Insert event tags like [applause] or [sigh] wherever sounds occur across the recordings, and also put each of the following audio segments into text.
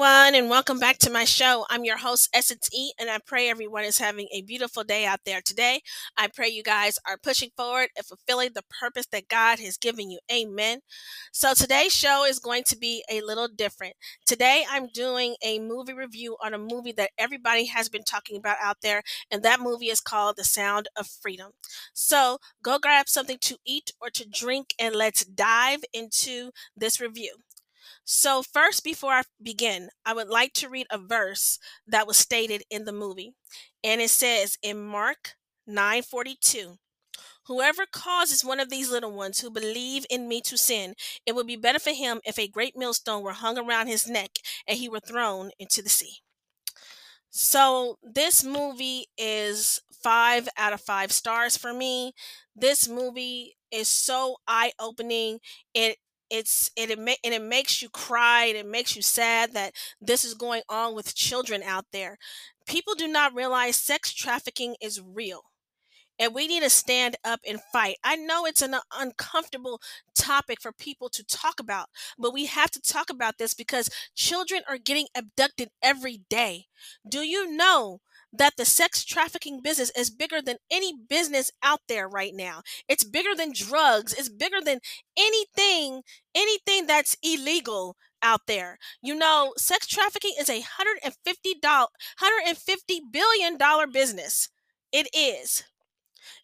Everyone, and welcome back to my show. I'm your host, Essence E, and I pray everyone is having a beautiful day out there today. I pray you guys are pushing forward and fulfilling the purpose that God has given you. Amen. So, today's show is going to be a little different. Today, I'm doing a movie review on a movie that everybody has been talking about out there, and that movie is called The Sound of Freedom. So, go grab something to eat or to drink, and let's dive into this review. So, first, before I begin, I would like to read a verse that was stated in the movie. And it says in Mark 9:42, Whoever causes one of these little ones who believe in me to sin, it would be better for him if a great millstone were hung around his neck and he were thrown into the sea. So, this movie is five out of five stars for me. This movie is so eye opening. It it's and it ma- and it makes you cry and it makes you sad that this is going on with children out there. People do not realize sex trafficking is real. And we need to stand up and fight. I know it's an uncomfortable topic for people to talk about, but we have to talk about this because children are getting abducted every day. Do you know that the sex trafficking business is bigger than any business out there right now. It's bigger than drugs. It's bigger than anything, anything that's illegal out there. You know, sex trafficking is a hundred and fifty dollar, hundred and fifty billion dollar business. It is.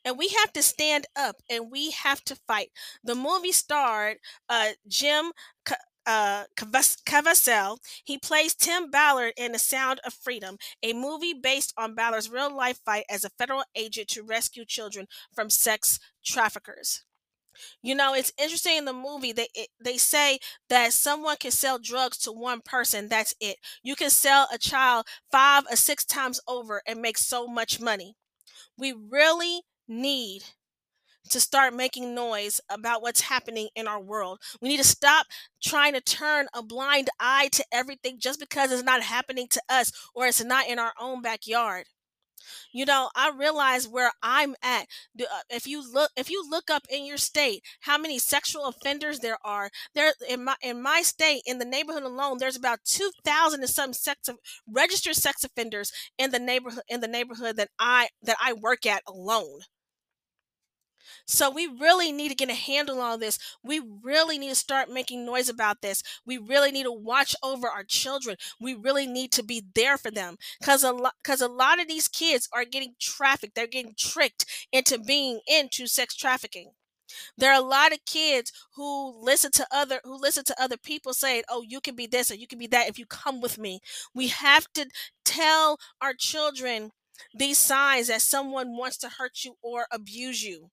And we have to stand up and we have to fight. The movie starred uh, Jim uh. He plays Tim Ballard in The Sound of Freedom, a movie based on Ballard's real life fight as a federal agent to rescue children from sex traffickers. You know, it's interesting in the movie they it, they say that someone can sell drugs to one person. That's it. You can sell a child five or six times over and make so much money. We really need to start making noise about what's happening in our world. We need to stop trying to turn a blind eye to everything just because it's not happening to us or it's not in our own backyard. You know, I realize where I'm at. Uh, if you look, if you look up in your state how many sexual offenders there are, there in my in my state, in the neighborhood alone, there's about two thousand and some sex of registered sex offenders in the neighborhood in the neighborhood that I that I work at alone. So we really need to get a handle on this. We really need to start making noise about this. We really need to watch over our children. We really need to be there for them because a lot because a lot of these kids are getting trafficked. They're getting tricked into being into sex trafficking. There are a lot of kids who listen to other who listen to other people saying, "Oh, you can be this or you can be that if you come with me." We have to tell our children these signs that someone wants to hurt you or abuse you.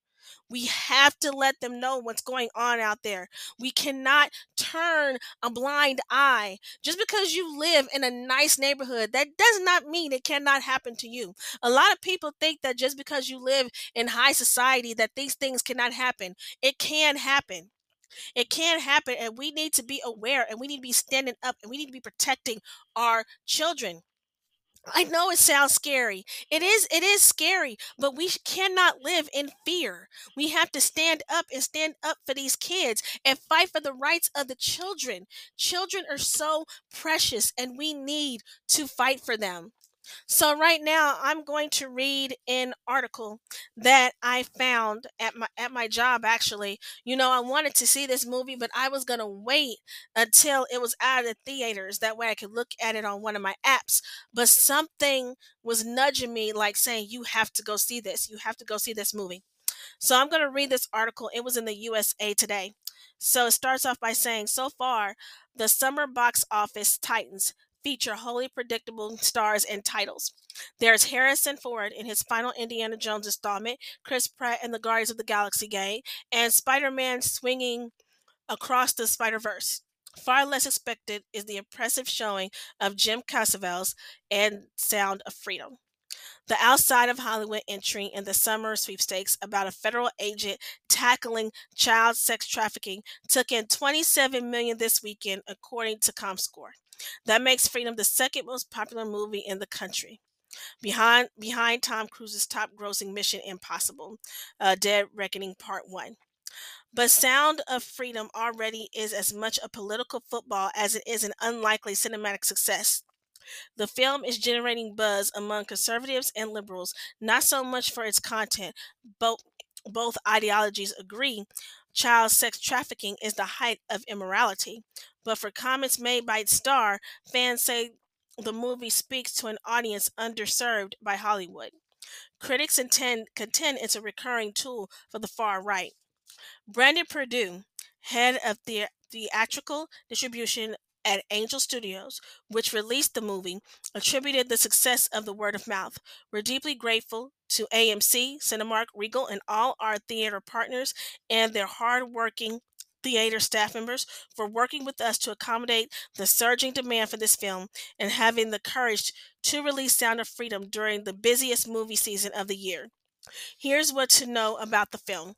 We have to let them know what's going on out there. We cannot turn a blind eye. Just because you live in a nice neighborhood, that does not mean it cannot happen to you. A lot of people think that just because you live in high society that these things cannot happen. It can happen. It can happen and we need to be aware and we need to be standing up and we need to be protecting our children. I know it sounds scary. It is it is scary, but we cannot live in fear. We have to stand up and stand up for these kids and fight for the rights of the children. Children are so precious and we need to fight for them. So right now I'm going to read an article that I found at my at my job actually. You know, I wanted to see this movie, but I was going to wait until it was out of the theaters that way I could look at it on one of my apps. But something was nudging me like saying you have to go see this. You have to go see this movie. So I'm going to read this article. It was in the USA Today. So it starts off by saying, so far, the summer box office titans feature wholly predictable stars and titles. There's Harrison Ford in his final Indiana Jones installment, Chris Pratt in the Guardians of the Galaxy gang, and Spider Man swinging across the Spider Verse. Far less expected is the impressive showing of Jim Cassavetes and Sound of Freedom. The outside of Hollywood entry in the summer sweepstakes about a federal agent tackling child sex trafficking took in 27 million this weekend, according to ComScore. That makes Freedom the second most popular movie in the country. Behind behind Tom Cruise's top grossing Mission Impossible, uh, Dead Reckoning Part 1. But Sound of Freedom already is as much a political football as it is an unlikely cinematic success. The film is generating buzz among conservatives and liberals, not so much for its content, both both ideologies agree child sex trafficking is the height of immorality, but for comments made by star, fans say the movie speaks to an audience underserved by Hollywood. Critics intend, contend it's a recurring tool for the far right. Brandon Purdie, head of the theatrical distribution at Angel Studios, which released the movie, attributed the success of the word of mouth. We're deeply grateful to AMC, Cinemark, Regal, and all our theater partners and their hardworking theater staff members for working with us to accommodate the surging demand for this film and having the courage to release Sound of Freedom during the busiest movie season of the year. Here's what to know about the film.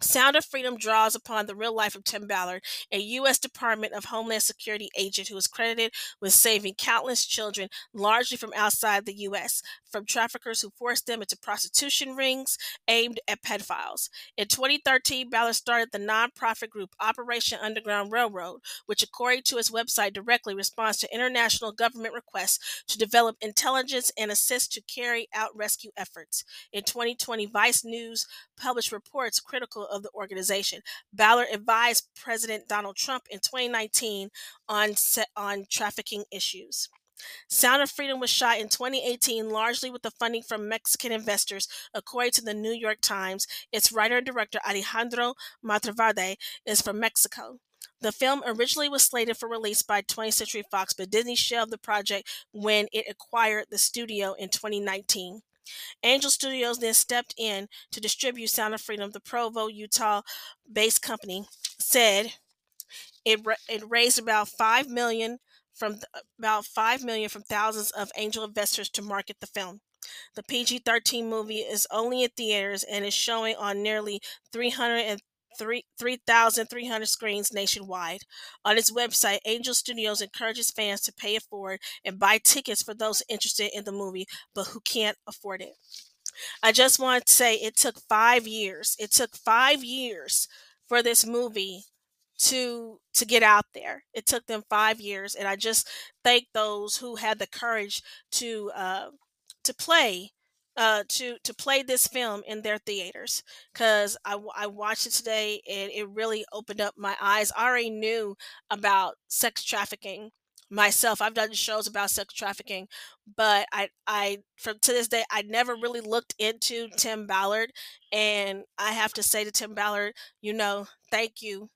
Sound of Freedom draws upon the real life of Tim Ballard, a U.S. Department of Homeland Security agent who is credited with saving countless children, largely from outside the U.S., from traffickers who forced them into prostitution rings aimed at pedophiles. In 2013, Ballard started the nonprofit group Operation Underground Railroad, which, according to its website, directly responds to international government requests to develop intelligence and assist to carry out rescue efforts. In 2020, Vice News published reports critical of the organization. Ballard advised President Donald Trump in 2019 on on trafficking issues. Sound of Freedom was shot in 2018 largely with the funding from Mexican investors, according to the New York Times. Its writer and director Alejandro Monteverde is from Mexico. The film originally was slated for release by 20th Century Fox, but Disney shelved the project when it acquired the studio in 2019. Angel Studios then stepped in to distribute Sound of Freedom. The Provo, Utah based company said it, it raised about 5 million from about 5 million from thousands of angel investors to market the film. The PG-13 movie is only in theaters and is showing on nearly 300 3,300 screens nationwide. On its website, Angel Studios encourages fans to pay it forward and buy tickets for those interested in the movie but who can't afford it. I just want to say it took five years. It took five years for this movie to to get out there. It took them five years, and I just thank those who had the courage to uh, to play uh, to to play this film in their theaters because I, I watched it today and it really opened up my eyes. I already knew about sex trafficking myself. I've done shows about sex trafficking, but I I from to this day I never really looked into Tim Ballard, and I have to say to Tim Ballard, you know, thank you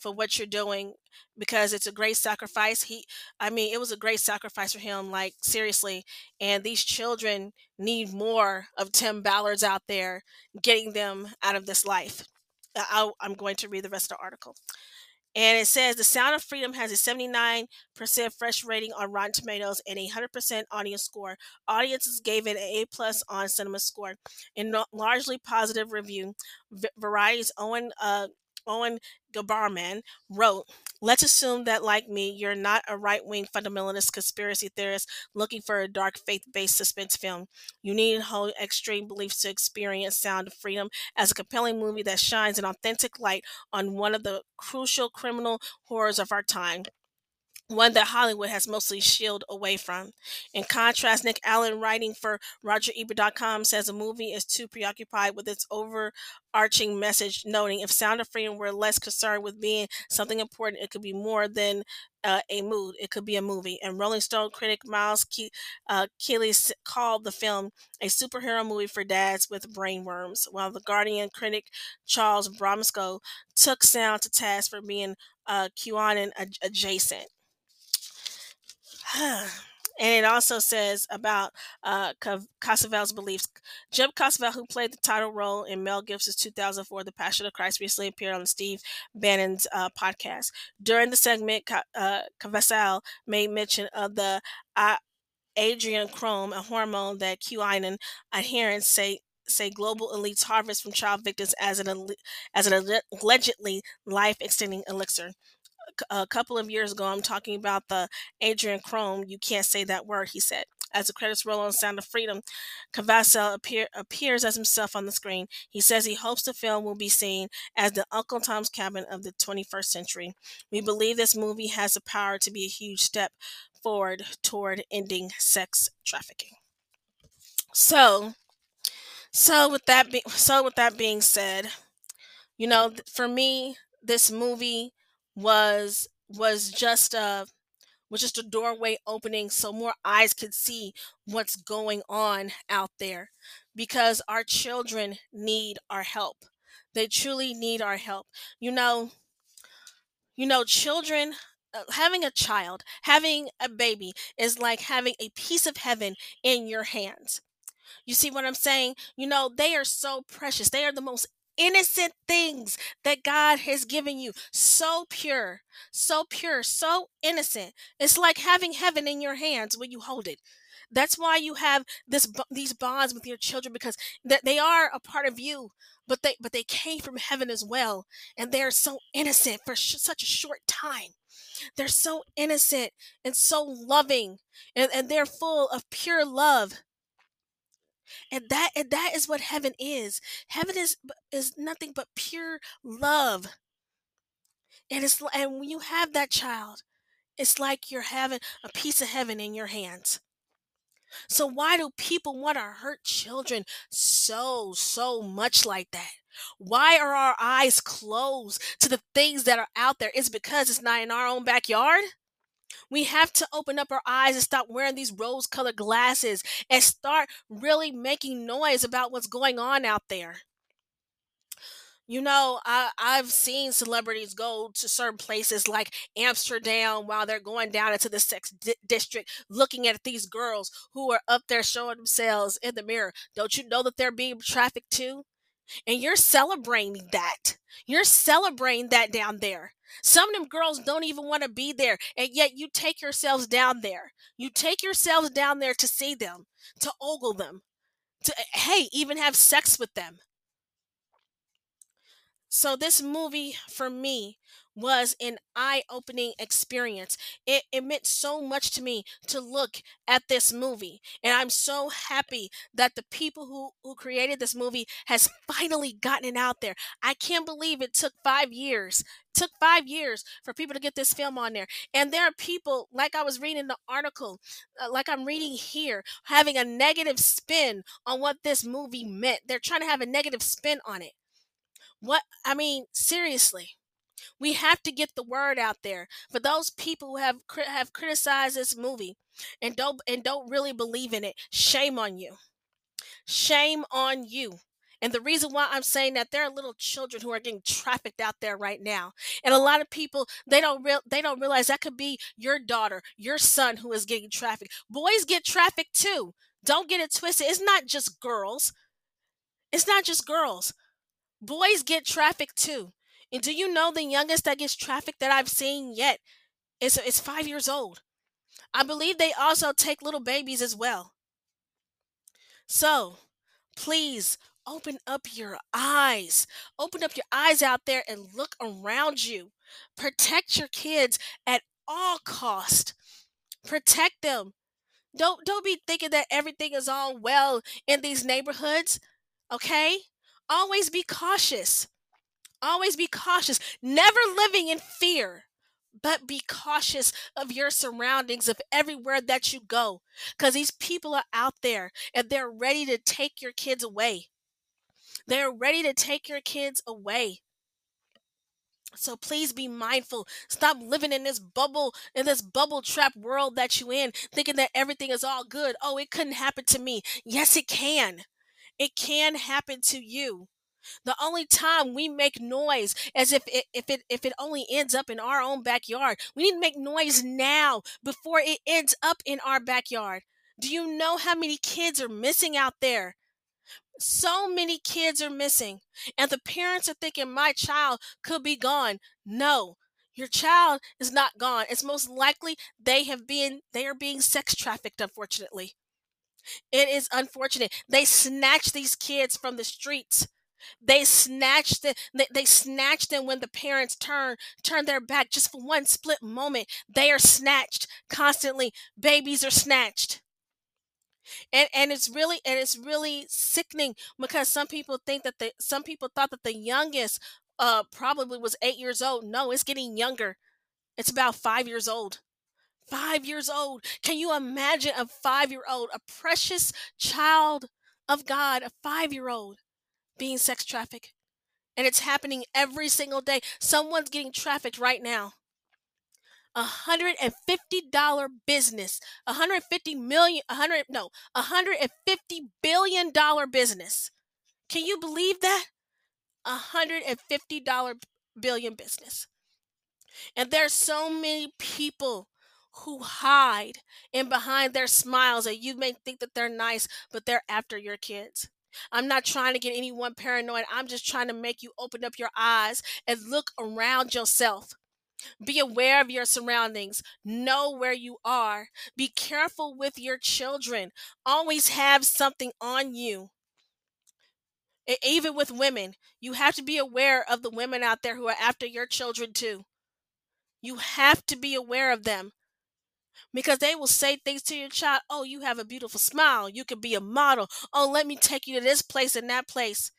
for what you're doing because it's a great sacrifice. He, I mean, it was a great sacrifice for him, like seriously. And these children need more of Tim Ballard's out there getting them out of this life. I, I'm going to read the rest of the article. And it says The Sound of Freedom has a 79% fresh rating on Rotten Tomatoes and a 100% audience score. Audiences gave it an A plus on Cinema Score. In largely positive review, Variety's Owen uh, Owen Gleiberman wrote, Let's assume that, like me, you're not a right wing fundamentalist conspiracy theorist looking for a dark faith based suspense film. You need to hold extreme beliefs to experience Sound of Freedom as a compelling movie that shines an authentic light on one of the crucial criminal horrors of our time one that Hollywood has mostly shielded away from. In contrast, Nick Allen, writing for RogerEbert.com, says the movie is too preoccupied with its overarching message, noting if Sound of Freedom were less concerned with being something important, it could be more than uh, a mood. It could be a movie. And Rolling Stone critic Miles Ke- uh, Klee called the film a superhero movie for dads with brainworms, while the Guardian critic Charles Bramesco took Sound to task for being uh, QAnon adjacent. And it also says about uh, Caviezel's beliefs. Jim Caviezel, who played the title role in Mel Gibson's 2004 The Passion of Christ, recently appeared on Steve Bannon's uh, podcast. During the segment, uh, Cassavel made mention of the uh, adrenochrome, a hormone that QAnon adherents say say global elites harvest from child victims as an as an allegedly life extending elixir a couple of years ago, I'm talking about the adrenochrome. You can't say that word, he said. As the credits roll on Sound of Freedom, Caviezel appear, appears as himself on the screen. He says he hopes the film will be seen as the Uncle Tom's Cabin of the 21st century. We believe this movie has the power to be a huge step forward toward ending sex trafficking. So, so with that be- so with that being said, you know, for me, this movie was was just a was just a doorway opening so more eyes could see what's going on out there because our children need our help they truly need our help you know you know children uh, having a child having a baby is like having a piece of heaven in your hands you see what I'm saying? You know, they are so precious. They are the most innocent things that God has given you. So pure, so pure, so innocent. It's like having heaven in your hands when you hold it. That's why you have this these bonds with your children because that they are a part of you, but they but they came from heaven as well, and they're so innocent for sh- such a short time. They're so innocent and so loving, and, and they're full of pure love and that and that is what heaven is. Heaven is is nothing but pure love. And it's and when you have that child it's like you're having a piece of heaven in your hands. So why do people want to hurt children so so much like that? Why are our eyes closed to the things that are out there? It's because it's not in our own backyard we have to open up our eyes and stop wearing these rose colored glasses and start really making noise about what's going on out there. You know, I, I've seen celebrities go to certain places like Amsterdam while they're going down into the sex di- district looking at these girls who are up there showing themselves in the mirror. Don't you know that they're being trafficked too? And you're celebrating that. You're celebrating that down there. Some of them girls don't even want to be there, and yet you take yourselves down there. You take yourselves down there to see them, to ogle them, to hey, even have sex with them. So this movie for me was an eye-opening experience. It, it meant so much to me to look at this movie. And I'm so happy that the people who, who created this movie has [laughs] finally gotten it out there. I can't believe it took five years. It took five years for people to get this film on there. And there are people, like I was reading the article, uh, like I'm reading here, having a negative spin on what this movie meant. They're trying to have a negative spin on it. What I mean, seriously we have to get the word out there for those people who have have criticized this movie and don't and don't really believe in it. Shame on you. Shame on you. And the reason why I'm saying that there are little children who are getting trafficked out there right now. And a lot of people they don't real they don't realize that could be your daughter, your son who is getting trafficked. Boys get trafficked too. Don't get it twisted. It's not just girls. It's not just girls. Boys get trafficked too. And do you know the youngest that gets trafficked that I've seen yet is is five years old. I believe they also take little babies as well. So please open up your eyes. Open up your eyes out there and look around you. Protect your kids at all cost. Protect them. Don't don't be thinking that everything is all well in these neighborhoods. Okay? Always be cautious. Always be cautious, never living in fear. but be cautious of your surroundings of everywhere that you go because these people are out there and they're ready to take your kids away they're ready to take your kids away so please be mindful. Stop living in this bubble, in this bubble trap world that you in, thinking that everything is all good. Oh, it couldn't happen to me. Yes, it can. It can happen to you. The only time we make noise as if it, if it if it only ends up in our own backyard. We need to make noise now before it ends up in our backyard. Do you know how many kids are missing out there? So many kids are missing, and the parents are thinking my child could be gone. No, your child is not gone. It's most likely they have been they are being sex trafficked unfortunately. It is unfortunate. They snatch these kids from the streets. They snatch the they, they snatch them when the parents turn turn their back just for one split moment. They are snatched constantly. Babies are snatched. And and it's really and it's really sickening because some people think that the some people thought that the youngest uh probably was eight years old. No it's getting younger. It's about five years old. Five years old. Can you imagine a five year old a precious child of god a five year old being sex trafficked and it's happening every single day someone's getting trafficked right now a hundred and fifty dollar business, a hundred fifty million, a hundred no, a hundred and fifty billion dollar business. Can you believe that? A hundred and fifty dollar billion business. And there's so many people who hide and behind their smiles and you may think that they're nice, but they're after your kids. I'm not trying to get anyone paranoid. I'm just trying to make you open up your eyes and look around yourself. Be aware of your surroundings. Know where you are. Be careful with your children. Always have something on you. And Even with women, you have to be aware of the women out there who are after your children too. You have to be aware of them because they will say things to your child. Oh, you have a beautiful smile. You could be a model. Oh, let me take you to this place and that place.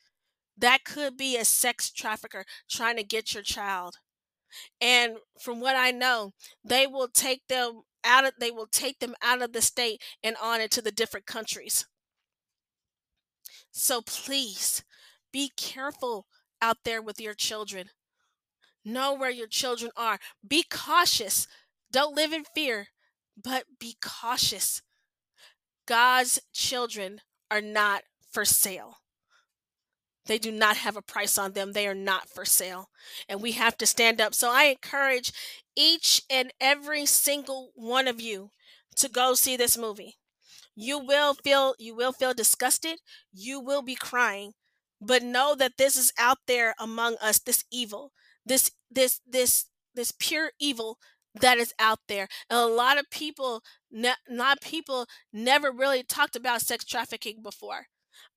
That could be a sex trafficker trying to get your child and from what I know, they will take them out of they will take them out of the state and on into the different countries. So please be careful out there with your children. Know where your children are. Be cautious. Don't live in fear, but be cautious. God's children are not for sale. They do not have a price on them. They are not for sale. And we have to stand up. So I encourage each and every single one of you to go see this movie. You will feel you will feel disgusted. You will be crying. But know that this is out there among us, this evil, this this this this pure evil that is out there. And a lot of people, ne- not people, never really talked about sex trafficking before.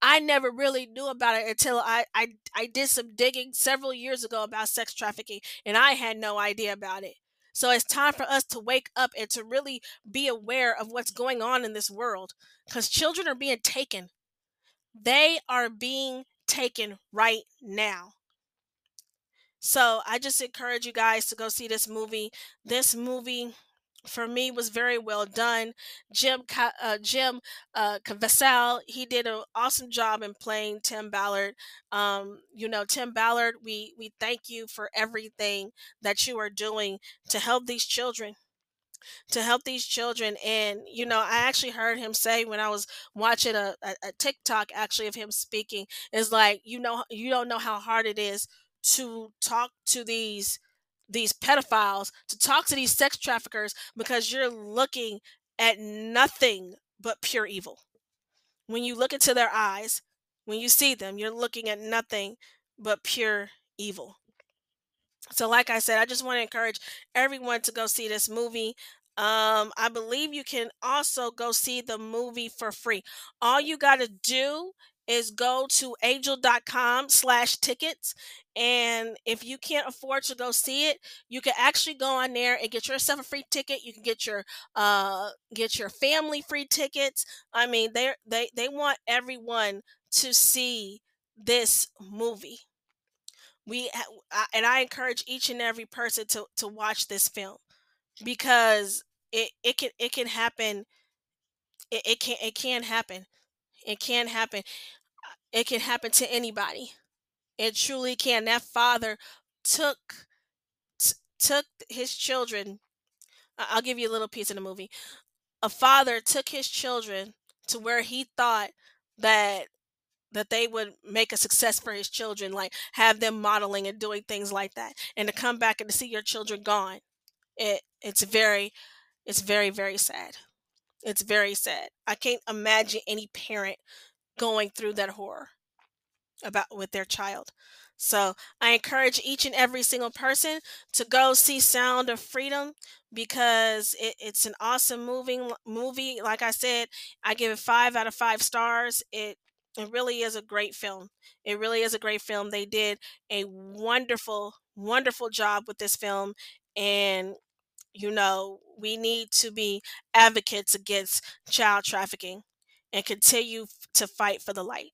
I never really knew about it until I, I I did some digging several years ago about sex trafficking and I had no idea about it. So it's time for us to wake up and to really be aware of what's going on in this world cuz children are being taken. They are being taken right now. So I just encourage you guys to go see this movie. This movie for me was very well done. Jim uh, Jim uh, Caviezel, he did an awesome job in playing Tim Ballard. Um, you know, Tim Ballard, we we thank you for everything that you are doing to help these children to help these children and you know i actually heard him say when i was watching a, a, a tiktok actually of him speaking is like you know you don't know how hard it is to talk to these these pedophiles, to talk to these sex traffickers because you're looking at nothing but pure evil. When you look into their eyes, when you see them, you're looking at nothing but pure evil. So, like I said, I just want to encourage everyone to go see this movie. Um, I believe you can also go see the movie for free. All you got to do is go to angel.com slash tickets and if you can't afford to go see it you can actually go on there and get yourself a free ticket. You can get your uh get your family free tickets. I mean they they they want everyone to see this movie. We and I encourage each and every person to to watch this film because it it can it can happen. It, it can it can happen. It can happen it can happen to anybody. It truly can. That father took t- took his children i'll give you a little piece of the movie. A father took his children to where he thought that that they would make a success for his children like have them modeling and doing things like that. And to come back and to see your children gone it it's very it's very very sad. It's very sad. I can't imagine any parent going through that horror about with their child so I encourage each and every single person to go see Sound of Freedom because it, it's an awesome moving movie. Like I said, I give it five out of five stars. It it really is a great film. It really is a great film. They did a wonderful, wonderful job with this film. And, you know, we need to be advocates against child trafficking and continue to fight for the light.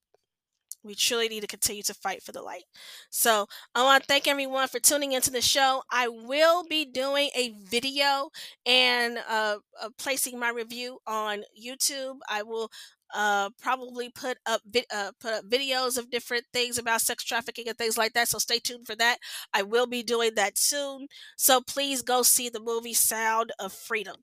We truly need to continue to fight for the light. So I want to thank everyone for tuning into the show. I will be doing a video and uh, uh, placing my review on YouTube. I will uh, probably put up vi- uh, put up videos of different things about sex trafficking and things like that. So stay tuned for that. I will be doing that soon. So please go see the movie Sound of Freedom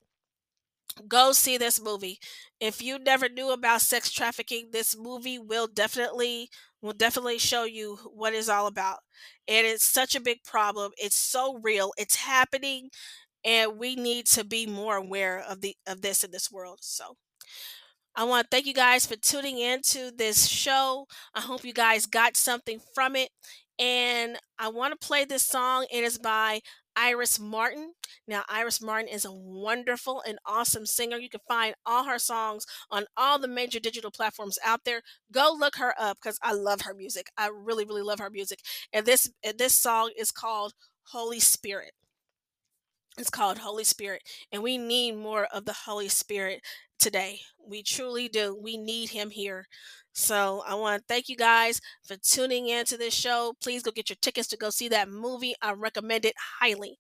go see this movie. If you never knew about sex trafficking, this movie will definitely will definitely show you what it's all about. And it's such a big problem. It's so real. It's happening and we need to be more aware of the of this in this world. So I want to thank you guys for tuning in to this show. I hope you guys got something from it. And I want to play this song. It is by Iris Martin. Now, Iris Martin is a wonderful and awesome singer. You can find all her songs on all the major digital platforms out there. Go look her up because I love her music. I really, really love her music. And this this song is called Holy Spirit. It's called Holy Spirit, and we need more of the Holy Spirit today. We truly do. We need him here. So I want to thank you guys for tuning in to this show. Please go get your tickets to go see that movie. I recommend it highly.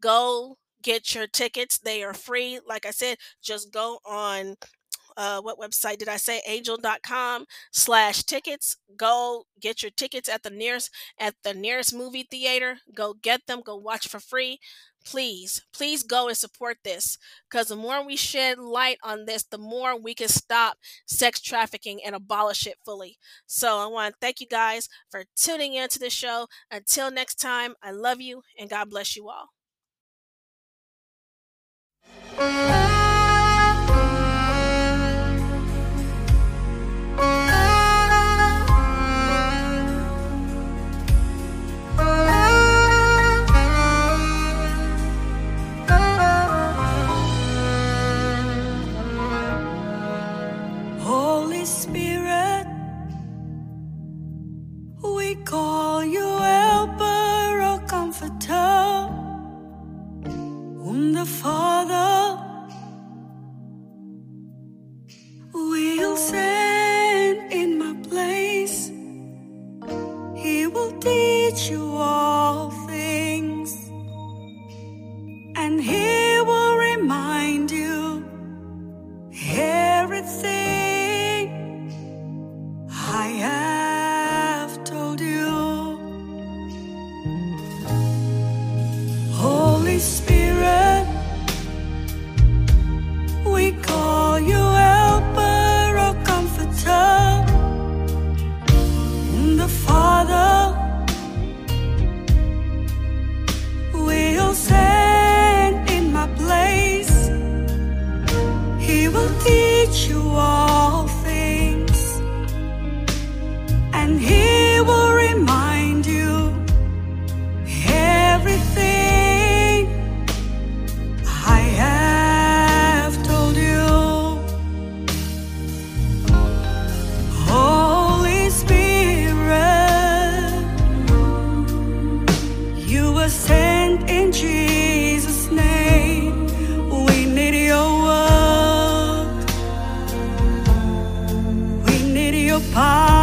Go get your tickets. They are free. Like I said, just go on uh, what website did I say? Angel.com slash tickets. Go get your tickets at the nearest at the nearest movie theater. Go get them. Go watch for free please, please go and support this because the more we shed light on this, the more we can stop sex trafficking and abolish it fully. So I want to thank you guys for tuning in to the show. Until next time, I love you and God bless you all. Apart.